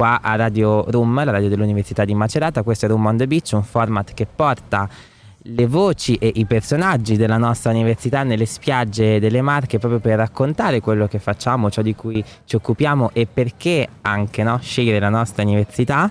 qua a Radio Room, la radio dell'Università di Macerata. Questo è Room on the Beach, un format che porta le voci e i personaggi della nostra università nelle spiagge delle Marche proprio per raccontare quello che facciamo, ciò di cui ci occupiamo e perché anche no, scegliere la nostra università.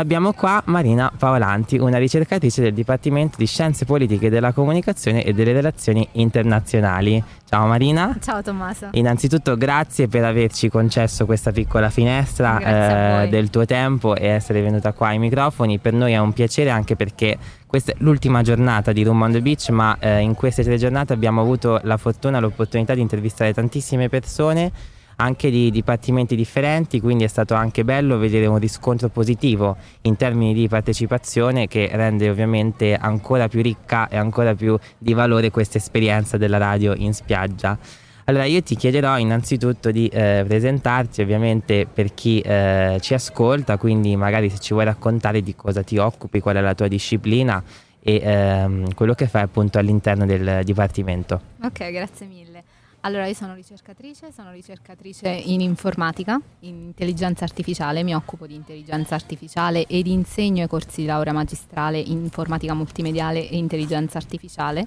Abbiamo qua Marina Paolanti, una ricercatrice del Dipartimento di Scienze Politiche della Comunicazione e delle Relazioni Internazionali. Ciao Marina. Ciao Tommaso. Innanzitutto grazie per averci concesso questa piccola finestra eh, del tuo tempo e essere venuta qua ai microfoni. Per noi è un piacere anche perché questa è l'ultima giornata di Room on the Beach, ma eh, in queste tre giornate abbiamo avuto la fortuna l'opportunità di intervistare tantissime persone anche di dipartimenti differenti, quindi è stato anche bello vedere un riscontro positivo in termini di partecipazione che rende ovviamente ancora più ricca e ancora più di valore questa esperienza della radio in spiaggia. Allora io ti chiederò innanzitutto di eh, presentarti ovviamente per chi eh, ci ascolta, quindi magari se ci vuoi raccontare di cosa ti occupi, qual è la tua disciplina e ehm, quello che fai appunto all'interno del dipartimento. Ok, grazie mille. Allora, io sono ricercatrice, sono ricercatrice in informatica, in intelligenza artificiale, mi occupo di intelligenza artificiale ed insegno ai corsi di laurea magistrale in informatica multimediale e intelligenza artificiale.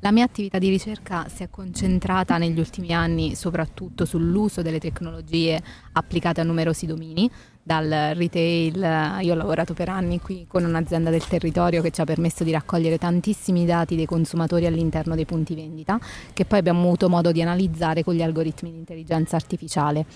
La mia attività di ricerca si è concentrata negli ultimi anni soprattutto sull'uso delle tecnologie applicate a numerosi domini, dal retail, io ho lavorato per anni qui con un'azienda del territorio che ci ha permesso di raccogliere tantissimi dati dei consumatori all'interno dei punti vendita, che poi abbiamo avuto modo di analizzare con gli algoritmi di intelligenza artificiale.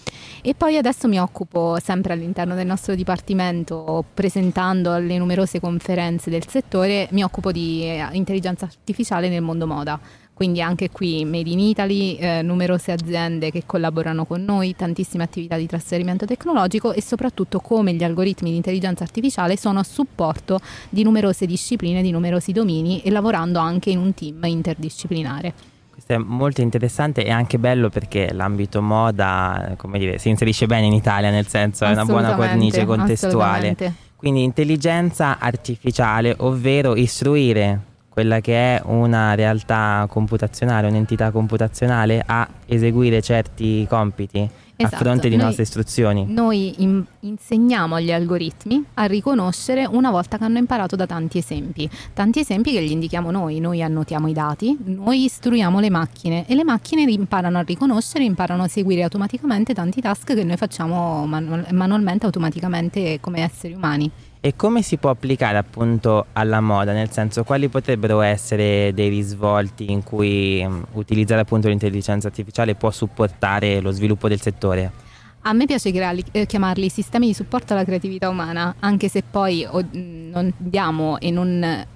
E poi adesso mi occupo sempre all'interno del nostro dipartimento, presentando alle numerose conferenze del settore, mi occupo di intelligenza artificiale nel mondo moda quindi anche qui Made in Italy, eh, numerose aziende che collaborano con noi, tantissime attività di trasferimento tecnologico e soprattutto come gli algoritmi di intelligenza artificiale sono a supporto di numerose discipline, di numerosi domini e lavorando anche in un team interdisciplinare. Questo è molto interessante e anche bello perché l'ambito moda, come dire, si inserisce bene in Italia, nel senso è una buona cornice contestuale. Quindi intelligenza artificiale, ovvero istruire quella che è una realtà computazionale, un'entità computazionale a eseguire certi compiti esatto. a fronte di noi, nostre istruzioni. Noi in, insegniamo agli algoritmi a riconoscere una volta che hanno imparato da tanti esempi, tanti esempi che gli indichiamo noi, noi annotiamo i dati, noi istruiamo le macchine e le macchine imparano a riconoscere, imparano a seguire automaticamente tanti task che noi facciamo manu- manualmente, automaticamente come esseri umani. E come si può applicare appunto alla moda? Nel senso, quali potrebbero essere dei risvolti in cui um, utilizzare appunto l'intelligenza artificiale può supportare lo sviluppo del settore? A me piace eh, chiamarli sistemi di supporto alla creatività umana, anche se poi oh, non diamo e non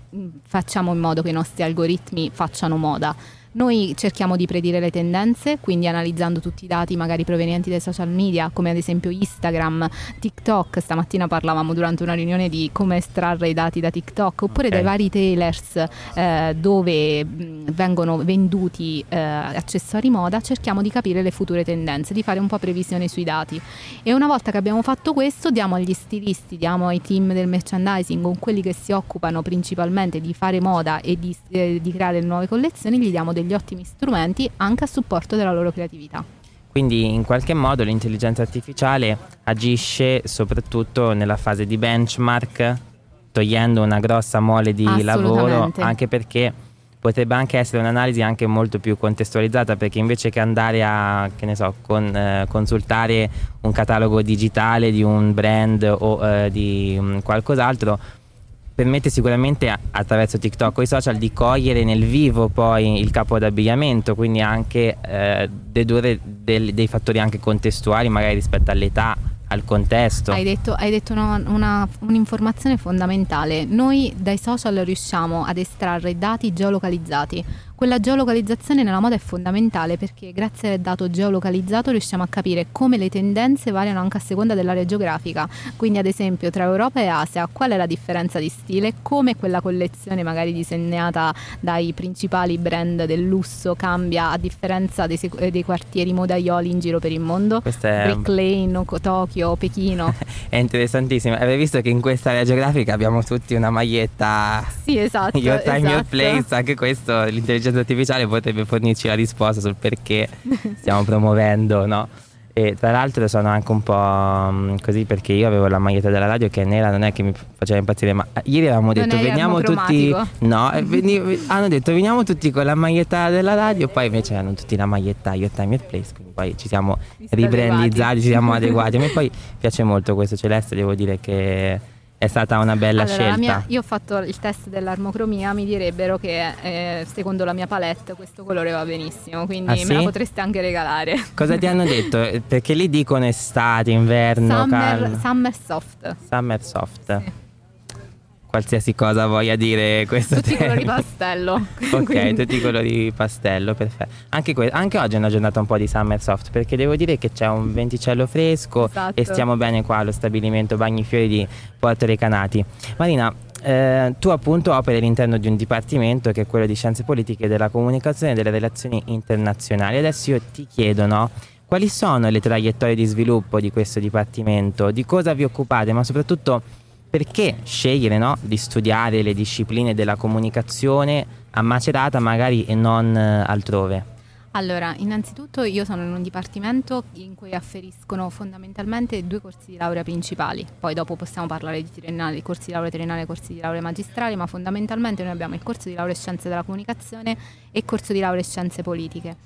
facciamo in modo che i nostri algoritmi facciano moda noi cerchiamo di predire le tendenze, quindi analizzando tutti i dati magari provenienti dai social media, come ad esempio Instagram, TikTok. Stamattina parlavamo durante una riunione di come estrarre i dati da TikTok, oppure okay. dai vari tailors eh, dove mh, vengono venduti eh, accessori moda, cerchiamo di capire le future tendenze, di fare un po' previsione sui dati. E una volta che abbiamo fatto questo, diamo agli stilisti, diamo ai team del merchandising, con quelli che si occupano principalmente di fare moda e di, eh, di creare nuove collezioni, gli diamo degli ottimi strumenti anche a supporto della loro creatività. Quindi in qualche modo l'intelligenza artificiale agisce soprattutto nella fase di benchmark, togliendo una grossa mole di lavoro, anche perché potrebbe anche essere un'analisi anche molto più contestualizzata perché invece che andare a che ne so, con, eh, consultare un catalogo digitale di un brand o eh, di um, qualcos'altro permette sicuramente attraverso TikTok o i social di cogliere nel vivo poi il capo d'abbigliamento, quindi anche eh, dedurre del, dei fattori anche contestuali, magari rispetto all'età, al contesto. Hai detto, hai detto una, una, un'informazione fondamentale. Noi dai social riusciamo ad estrarre dati geolocalizzati quella geolocalizzazione nella moda è fondamentale perché grazie al dato geolocalizzato riusciamo a capire come le tendenze variano anche a seconda dell'area geografica. Quindi ad esempio tra Europa e Asia qual è la differenza di stile, come quella collezione magari disegnata dai principali brand del lusso cambia a differenza dei, dei quartieri modaioli in giro per il mondo. Questa è... Brick Lane, Tokyo, Pechino. è interessantissimo. Avete visto che in questa area geografica abbiamo tutti una maglietta Sì, esatto. Your time, esatto. your place, anche questo l'intelligenza intelligenza artificiale potrebbe fornirci la risposta sul perché stiamo promuovendo no? E tra l'altro sono anche un po' mm, così perché io avevo la maglietta della radio che è nera, non è che mi faceva impazzire, ma ieri avevamo detto veniamo tutti... No, veni... hanno detto veniamo tutti con la maglietta della radio, poi invece hanno tutti la maglietta Your Time Your Place, quindi poi ci siamo ribrandizzati, ci siamo adeguati. A me poi piace molto questo celeste, devo dire che è stata una bella allora, scelta. Mia, io ho fatto il test dell'armocromia, mi direbbero che eh, secondo la mia palette questo colore va benissimo, quindi ah, me sì? la potreste anche regalare. Cosa ti hanno detto? Perché lì dicono estate, inverno, summer, summer soft. Summer soft. Sì qualsiasi cosa voglia dire questo tutti i colori pastello. Ok tutti i colori pastello perfetto. Anche, que- anche, oggi è una giornata un po' di summer soft perché devo dire che c'è un venticello fresco esatto. e stiamo bene qua allo stabilimento Bagni Fiori di Porto Recanati. Marina eh, tu appunto operi all'interno di un dipartimento che è quello di scienze politiche della comunicazione e delle relazioni internazionali. Adesso io ti chiedo no quali sono le traiettorie di sviluppo di questo dipartimento? Di cosa vi occupate? Ma soprattutto perché scegliere no, di studiare le discipline della comunicazione a Macerata magari e non eh, altrove? Allora, innanzitutto io sono in un dipartimento in cui afferiscono fondamentalmente due corsi di laurea principali, poi dopo possiamo parlare di triennale, corsi di laurea triennale e corsi di laurea magistrale, ma fondamentalmente noi abbiamo il corso di laurea scienze della comunicazione e il corso di laurea scienze politiche.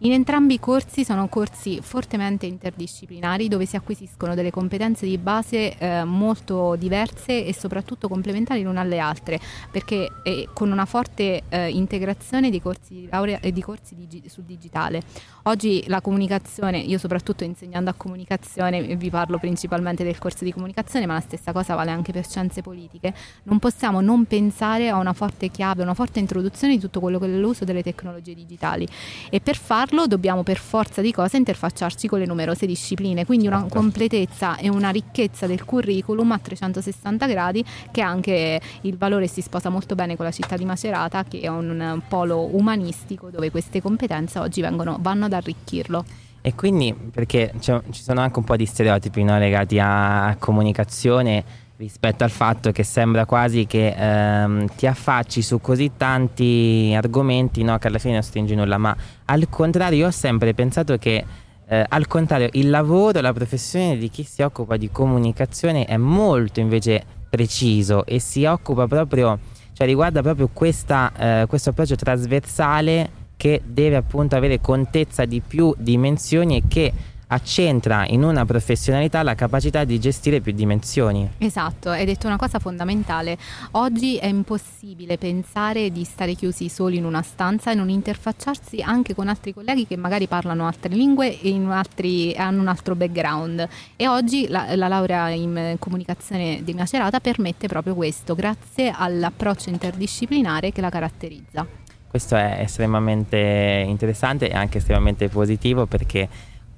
In entrambi i corsi sono corsi fortemente interdisciplinari dove si acquisiscono delle competenze di base eh, molto diverse e soprattutto complementari l'una alle altre, perché eh, con una forte eh, integrazione di corsi di laurea e di corsi digi- sul digitale. Oggi la comunicazione, io soprattutto insegnando a comunicazione, vi parlo principalmente del corso di comunicazione, ma la stessa cosa vale anche per scienze politiche, non possiamo non pensare a una forte chiave, una forte introduzione di tutto quello che è l'uso delle tecnologie digitali e per farlo farlo dobbiamo per forza di cose interfacciarci con le numerose discipline, quindi una certo. completezza e una ricchezza del curriculum a 360 gradi che anche il valore si sposa molto bene con la città di Macerata che è un polo umanistico dove queste competenze oggi vengono, vanno ad arricchirlo. E quindi perché ci sono anche un po' di stereotipi no, legati a comunicazione rispetto al fatto che sembra quasi che ehm, ti affacci su così tanti argomenti no, che alla fine non stringi nulla, ma al contrario io ho sempre pensato che eh, al contrario il lavoro, la professione di chi si occupa di comunicazione è molto invece preciso e si occupa proprio, cioè riguarda proprio questa, eh, questo approccio trasversale che deve appunto avere contezza di più dimensioni e che accentra in una professionalità la capacità di gestire più dimensioni. Esatto, hai detto una cosa fondamentale. Oggi è impossibile pensare di stare chiusi soli in una stanza e non interfacciarsi anche con altri colleghi che magari parlano altre lingue e altri, hanno un altro background. E oggi la, la laurea in comunicazione di Macerata permette proprio questo, grazie all'approccio interdisciplinare che la caratterizza. Questo è estremamente interessante e anche estremamente positivo perché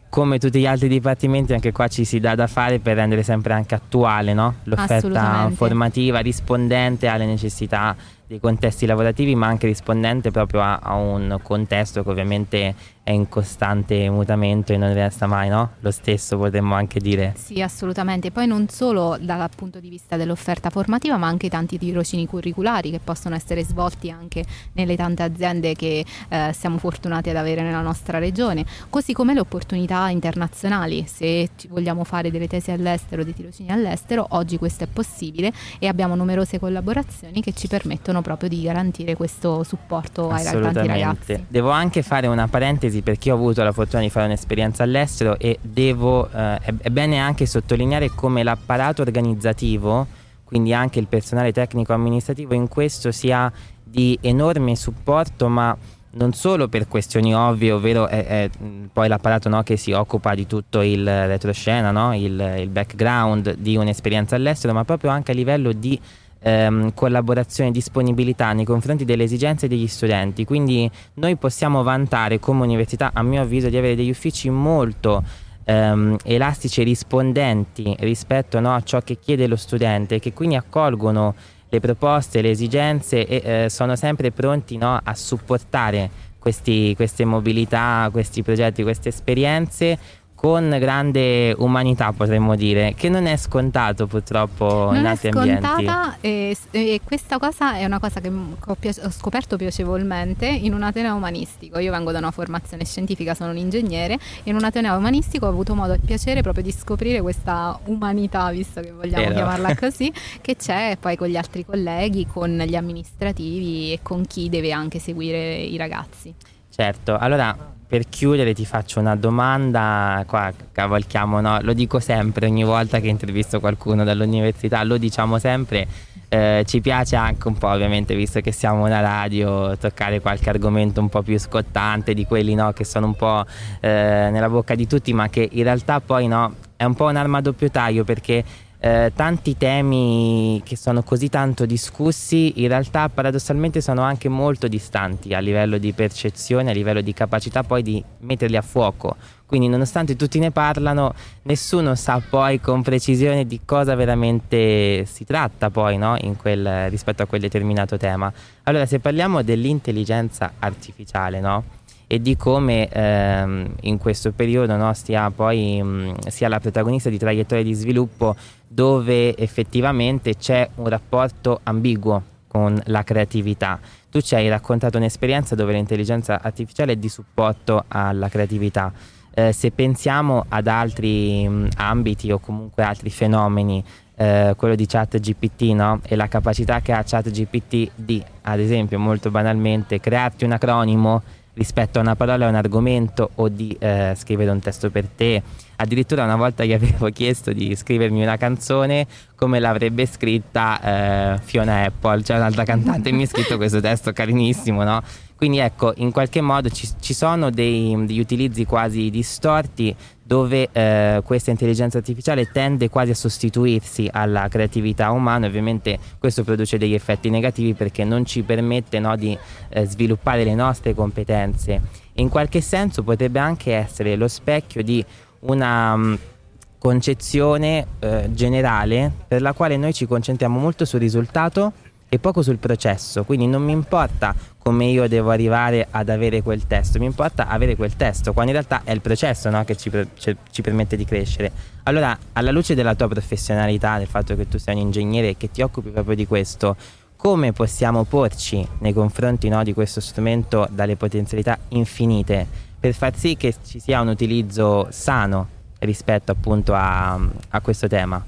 come tutti gli altri dipartimenti anche qua ci si dà da fare per rendere sempre anche attuale no? l'offerta formativa rispondente alle necessità dei contesti lavorativi ma anche rispondente proprio a, a un contesto che ovviamente è in costante mutamento e non resta mai no? lo stesso potremmo anche dire. Sì assolutamente, poi non solo dal punto di vista dell'offerta formativa ma anche tanti tirocini curriculari che possono essere svolti anche nelle tante aziende che eh, siamo fortunati ad avere nella nostra regione, così come le opportunità internazionali, se vogliamo fare delle tesi all'estero, dei tirocini all'estero, oggi questo è possibile e abbiamo numerose collaborazioni che ci permettono proprio di garantire questo supporto ai tanti ragazzi. Devo anche fare una parentesi perché ho avuto la fortuna di fare un'esperienza all'estero e devo, eh, è bene anche sottolineare come l'apparato organizzativo, quindi anche il personale tecnico amministrativo in questo sia di enorme supporto ma non solo per questioni ovvie, ovvero è, è poi l'apparato no, che si occupa di tutto il retroscena, no? il, il background di un'esperienza all'estero, ma proprio anche a livello di ehm, collaborazione e disponibilità nei confronti delle esigenze degli studenti. Quindi noi possiamo vantare come università, a mio avviso, di avere degli uffici molto ehm, elastici e rispondenti rispetto no, a ciò che chiede lo studente, che quindi accolgono le proposte, le esigenze e eh, sono sempre pronti no, a supportare questi, queste mobilità, questi progetti, queste esperienze con grande umanità potremmo dire, che non è scontato purtroppo non in altri ambienti. E, e, questa cosa è una cosa che ho, ho, scoperto piacevolmente in un ateneo umanistico. Io vengo da una formazione scientifica, sono un ingegnere, in un ateneo umanistico ho avuto modo e piacere proprio di scoprire questa umanità, visto che vogliamo Vero. chiamarla così, che c'è poi con gli altri colleghi, con gli amministrativi e con chi deve anche seguire i ragazzi. Certo, allora per chiudere ti faccio una domanda, qua cavalchiamo, no? lo dico sempre ogni volta che intervisto qualcuno dall'università, lo diciamo sempre, eh, ci piace anche un po' ovviamente visto che siamo una radio toccare qualche argomento un po' più scottante di quelli no, che sono un po' eh, nella bocca di tutti ma che in realtà poi no, è un po' un'arma a doppio taglio perché eh, tanti temi che sono così tanto discussi in realtà paradossalmente sono anche molto distanti a livello di percezione, a livello di capacità poi di metterli a fuoco. Quindi nonostante tutti ne parlano, nessuno sa poi con precisione di cosa veramente si tratta poi no? quel, rispetto a quel determinato tema. Allora se parliamo dell'intelligenza artificiale, no? E di come ehm, in questo periodo no, sia poi mh, sia la protagonista di traiettorie di sviluppo dove effettivamente c'è un rapporto ambiguo con la creatività. Tu ci hai raccontato un'esperienza dove l'intelligenza artificiale è di supporto alla creatività. Eh, se pensiamo ad altri mh, ambiti o comunque altri fenomeni, eh, quello di ChatGPT no? e la capacità che ha ChatGPT di, ad esempio, molto banalmente, crearti un acronimo rispetto a una parola o un argomento o di eh, scrivere un testo per te. Addirittura una volta gli avevo chiesto di scrivermi una canzone come l'avrebbe scritta eh, Fiona Apple, cioè un'altra cantante mi ha scritto questo testo carinissimo, no? Quindi ecco, in qualche modo ci, ci sono dei, degli utilizzi quasi distorti dove eh, questa intelligenza artificiale tende quasi a sostituirsi alla creatività umana ovviamente questo produce degli effetti negativi perché non ci permette no, di eh, sviluppare le nostre competenze e in qualche senso potrebbe anche essere lo specchio di una mm, concezione eh, generale per la quale noi ci concentriamo molto sul risultato e poco sul processo, quindi non mi importa come io devo arrivare ad avere quel testo, mi importa avere quel testo, quando in realtà è il processo no, che ci, ci, ci, permette di crescere. Allora, alla luce della tua professionalità, del fatto che tu sei un ingegnere e che ti occupi proprio di questo, come possiamo porci nei confronti no, di questo strumento dalle potenzialità infinite per far sì che ci sia un utilizzo sano rispetto appunto a, a questo tema?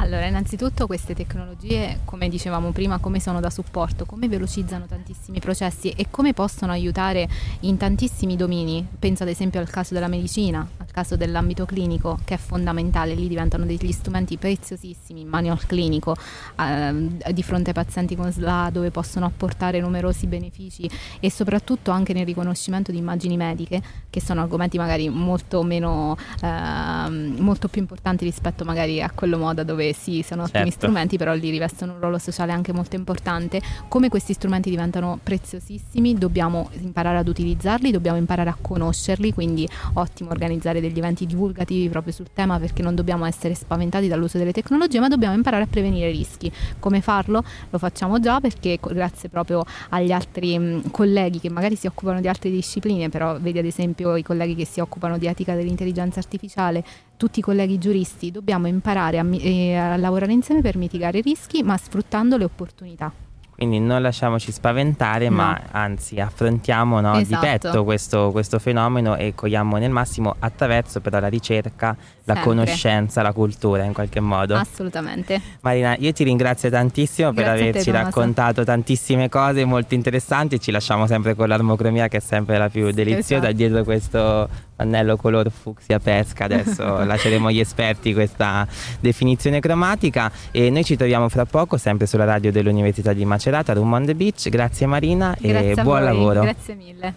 Allora, innanzitutto queste tecnologie, come dicevamo prima, come sono da supporto, come velocizzano tantissimi processi e come possono aiutare in tantissimi domini. Penso ad esempio al caso della medicina, al caso dell'ambito clinico, che è fondamentale, lì diventano degli strumenti preziosissimi in mano al clinico, eh, di fronte ai pazienti con SLA, dove possono apportare numerosi benefici e soprattutto anche nel riconoscimento di immagini mediche, che sono argomenti magari molto meno, eh, molto più importanti rispetto magari a quello moda dove sì, sono ottimi certo. strumenti, però lì rivestono un ruolo sociale anche molto importante. Come questi strumenti diventano preziosissimi, dobbiamo imparare ad utilizzarli, dobbiamo imparare a conoscerli, quindi ottimo organizzare degli eventi divulgativi proprio sul tema perché non dobbiamo essere spaventati dall'uso delle tecnologie, ma dobbiamo imparare a prevenire i rischi. Come farlo? Lo facciamo già perché grazie proprio agli altri mh, colleghi che magari si occupano di altre discipline, però vedi ad esempio i colleghi che si occupano di etica dell'intelligenza artificiale, tutti i colleghi giuristi dobbiamo imparare a, eh, a lavorare insieme per mitigare i rischi, ma sfruttando le opportunità. Quindi non lasciamoci spaventare, no. ma anzi affrontiamo no, esatto. di petto questo, questo, fenomeno e cogliamo nel massimo attraverso però la ricerca, la Sempre. conoscenza, la cultura in qualche modo. Assolutamente. Marina, io ti ringrazio tantissimo Grazie per averci te, raccontato tantissime cose molto interessanti. Ci lasciamo sempre con l'armocromia che è sempre la più deliziosa esatto. dietro questo pannello color fucsia pesca. Adesso lasceremo agli esperti questa definizione cromatica e noi ci troviamo fra poco sempre sulla radio dell'Università di Macerata, Room on the Beach. Grazie Marina Grazie e buon voi. lavoro. Grazie mille.